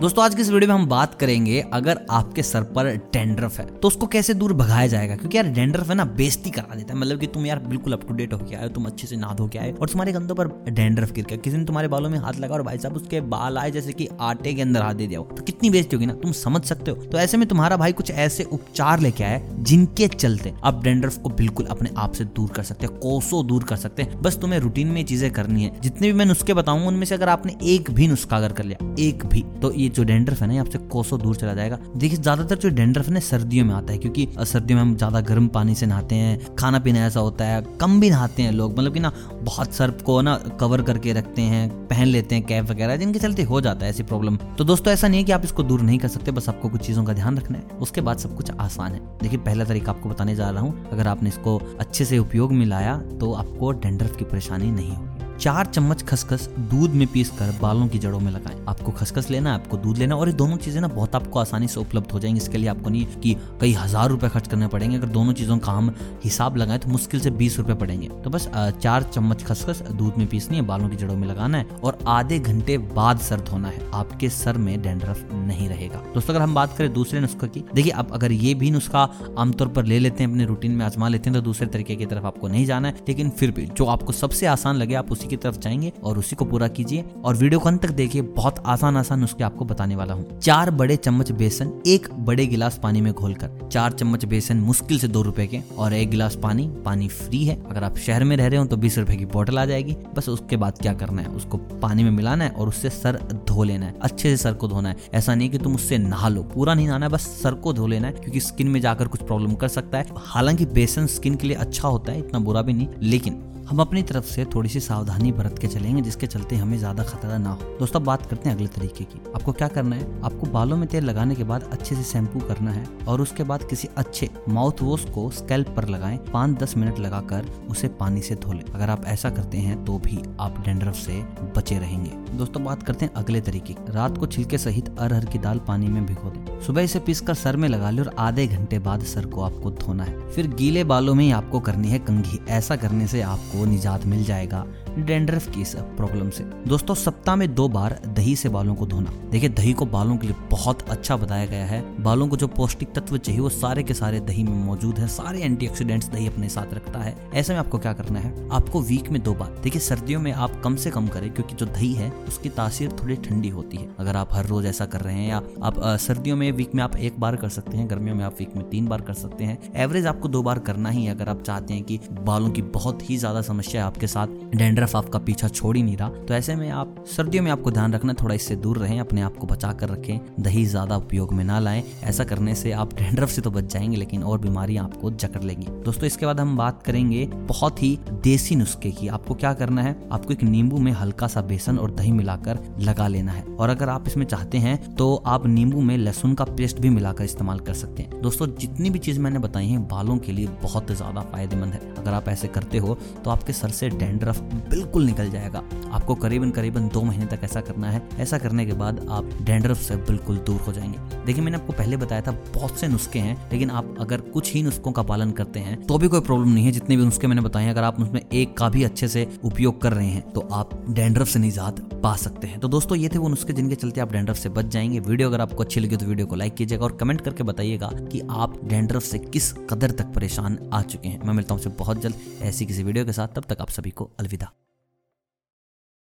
दोस्तों, आज की इस वीडियो में हम बात करेंगे अगर आपके सर पर डेंड्रफ है तो उसको कैसे दूर भगाया जाएगा? क्योंकि यार डेंड्रफ है ना बेस्ती करा देता है। मतलब कि तुम यार बिल्कुल अप टू डेट होके आए तुम अच्छे से नहा धो के आए और तुम्हारे कंधों पर डेंड्रफ गिर गया। किसी ने तुम्हारे बालों में हाथ लगा और भाई साहब उसके बाल आए, जैसे कि आटे के अंदर हाथ दे दिया हो तो कितनी बेस्ती होगी ना? तुम समझ सकते हो। तो ऐसे में तुम्हारा भाई कुछ ऐसे उपचार लेके आए जिनके चलते आप डेंड्रफ को बिल्कुल अपने आप से दूर कर सकते हैं, कोसों दूर कर सकते हैं। बस तुम्हें रूटीन में चीज़ें करनी है। जितने भी मैं नुस्खे बताऊँगा, उनमें से अगर आपने एक भी नुस्खा अगर कर लिया, एक भी तो ये जो डेंड्रफ है ना आपसे कोसों दूर चला जाएगा। देखिए, ज़्यादातर जो डेंड्रफ है सर्दियों में आता है, क्योंकि सर्दियों में हम ज़्यादा गर्म पानी से नहाते हैं, खाना पीना ऐसा होता है, कम भी नहाते हैं लोग मतलब कि ना, बहुत सर्फ को ना कवर करके रखते हैं, पहन लेते हैं, कैप वगैरह, जिनके चलते हो जाता है ऐसी प्रॉब्लम। तो दोस्तों, ऐसा नहीं है कि आप इसको दूर नहीं कर सकते, बस आपको कुछ चीज़ों का ध्यान रखना है। उसके बाद सब कुछ आसान है। देखिए, पहला तरीका आपको बताने जा रहा हूँ, अगर आपने इसको अच्छे से उपयोग में लाया तो आपको डेंड्रफ की परेशानी नहीं होगी। चार चम्मच खसखस दूध में पीस कर बालों की जड़ों में लगाएँ। आपको खसखस लेना आपको दूध लेना और ये दोनों चीज़ें ना बहुत आपको आसानी से उपलब्ध हो जाएँगी। इसके लिए आपको नहीं कि कई हज़ार रुपए खर्च करने पड़ेंगे। अगर दोनों चीज़ों का हम हिसाब लगाएँ तो मुश्किल से बीस रुपए पड़ेंगे। तो बस चार चम्मच खसखस दूध में पीसनी है, बालों की जड़ों में लगाना है, और आधे घंटे बाद सर धोना है। आपके सर में डेंड्रफ नहीं रहेगा। दोस्तों, अगर हम बात करें दूसरे नुस्खे की, देखिए आप अगर ये भी नुस्खा आमतौर पर ले लेते हैं, अपने रूटीन में आजमा लेते हैं तो दूसरे तरीके की तरफ़ आपको नहीं जाना है। लेकिन फिर भी जो आपको सबसे आसान लगे, आप उसी की तरफ़ जाएँगे और उसी को पूरा कीजिए और वीडियो को अंत तक देखिए, बहुत आसान आसान नुस्खे आपको बताने वाला हूँ। चार बड़े चम्मच बेसन, एक बड़े गिलास पानी में घोलकर। चार चम्मच बेसन मुश्किल से दो रुपए के और एक गिलास पानी पानी फ्री है। अगर आप शहर में रह रहे हो तो बीस रुपए की बोतल आ जाएगी। बस उसके बाद क्या करना है? उसको पानी में मिलाना है और उससे सर धो लेना है। अच्छे से सर को धोना है। ऐसा नहीं कि तुम उससे नहा लो। पूरा नहीं नहाना है, बस सर को धो लेना है क्योंकि स्किन में जाकर कुछ प्रॉब्लम कर सकता है। हालाँकि बेसन स्किन के लिए अच्छा होता है, इतना बुरा भी नहीं, लेकिन हम अपनी तरफ़ से थोड़ी सी सावधानी बरत के चलेंगे, जिसके चलते हमें ज़्यादा खतरा ना हो। दोस्तों बात करते हैं अगले तरीके की। आपको क्या करना है? आपको बालों में तेल लगाने के बाद अच्छे से शैम्पू करना है और उसके बाद किसी अच्छे माउथ वॉश को स्कैल्प पर लगाएँ। पाँच दस मिनट लगाकर उसे पानी से धो लें। अगर आप ऐसा करते हैं तो भी आप डेंड्रफ से बचे रहेंगे। दोस्तों, बात करते हैं अगले तरीके रात को छिलके सहित अरहर की दाल पानी में भिगो दें। सुबह इसे पीसकर सर में लगा ले और आधे घंटे बाद सर को आपको धोना है। फिर गीले बालों में ही आपको करनी है कंघी। ऐसा करने से आपको निजात मिल जाएगा। डेंड्रफ की प्रॉब्लम से। दोस्तों, सप्ताह में दो बार दही से बालों को धोना। देखिए, दही को बालों के लिए बहुत अच्छा बताया गया है। बालों को जो पौष्टिक तत्व चाहिए, वो सारे के सारे दही में मौजूद है। सारे एंटीऑक्सीडेंट्स दही अपने साथ रखता है। ऐसे में आपको क्या करना है? आपको वीक में दो बार। देखिए, सर्दियों में आप कम से कम करें, क्योंकि जो दही है, उसकी तासीर थोड़ी ठंडी होती है। अगर आप हर रोज ऐसा कर रहे हैं, या आप सर्दियों में वीक में आप एक बार कर सकते हैं, गर्मियों में आप वीक में तीन बार कर सकते हैं। एवरेज आपको दो बार करना ही अगर आप चाहते हैं कि बालों की बहुत ही ज़्यादा समस्या है आपके साथ डेंड्रफ आपका पीछा छोड़ ही नहीं रहा। तो ऐसे में आप, सर्दियों में आपको ध्यान रखना, थोड़ा इससे दूर रहें, अपने आप को बचा कर रखें, दही ज़्यादा उपयोग में ना लाएँ। ऐसा करने से आप डेंड्रफ से तो बच जाएँगे, लेकिन और बीमारियाँ आपको जकड़ लेंगी। दोस्तों, इसके बाद हम बात करेंगे बहुत ही देसी नुस्खे की। आपको क्या करना है? आपको एक नींबू में हल्का सा बेसन और दही मिलाकर लगा लेना है। और अगर आप इसमें चाहते हैं तो आप नींबू में लहसुन का पेस्ट भी मिलाकर इस्तेमाल कर सकते हैं। दोस्तों, जितनी भी चीज़ मैंने बताई है, बालों के लिए बहुत ज़्यादा फ़ायदेमंद है। अगर आप ऐसे करते हो तो आपके सर से डेंड्रफ बिल्कुल निकल जाएगा। आपको करीबन करीबन दो महीने तक ऐसा करना है। ऐसा करने के बाद आप डेंड्रफ से बिल्कुल दूर हो जाएँगे। देखिए, मैंने आपको पहले बताया था, बहुत से नुस्खे हैं, लेकिन आप अगर कुछ ही नुस्खों का पालन करते हैं तो भी कोई प्रॉब्लम नहीं है। जितने भी नुस्खे मैंने बताए अगर आप उसमें एक का भी अच्छे से उपयोग कर रहे हैं तो आप डेंड्रफ से निजात पा सकते हैं। तो दोस्तों, ये थे वो नुस्खे जिनके चलते आप डेंड्रफ से बच जाएँगे। वीडियो अगर आपको अच्छी लगी तो वीडियो को लाइक कीजिएगा और कमेंट करके बताइएगा कि आप डेंड्रफ से किस कदर तक परेशान आ चुके हैं। मैं मिलता हूँ बहुत जल्द ऐसी किसी वीडियो के साथ। तब तक आप सभी को अलविदा।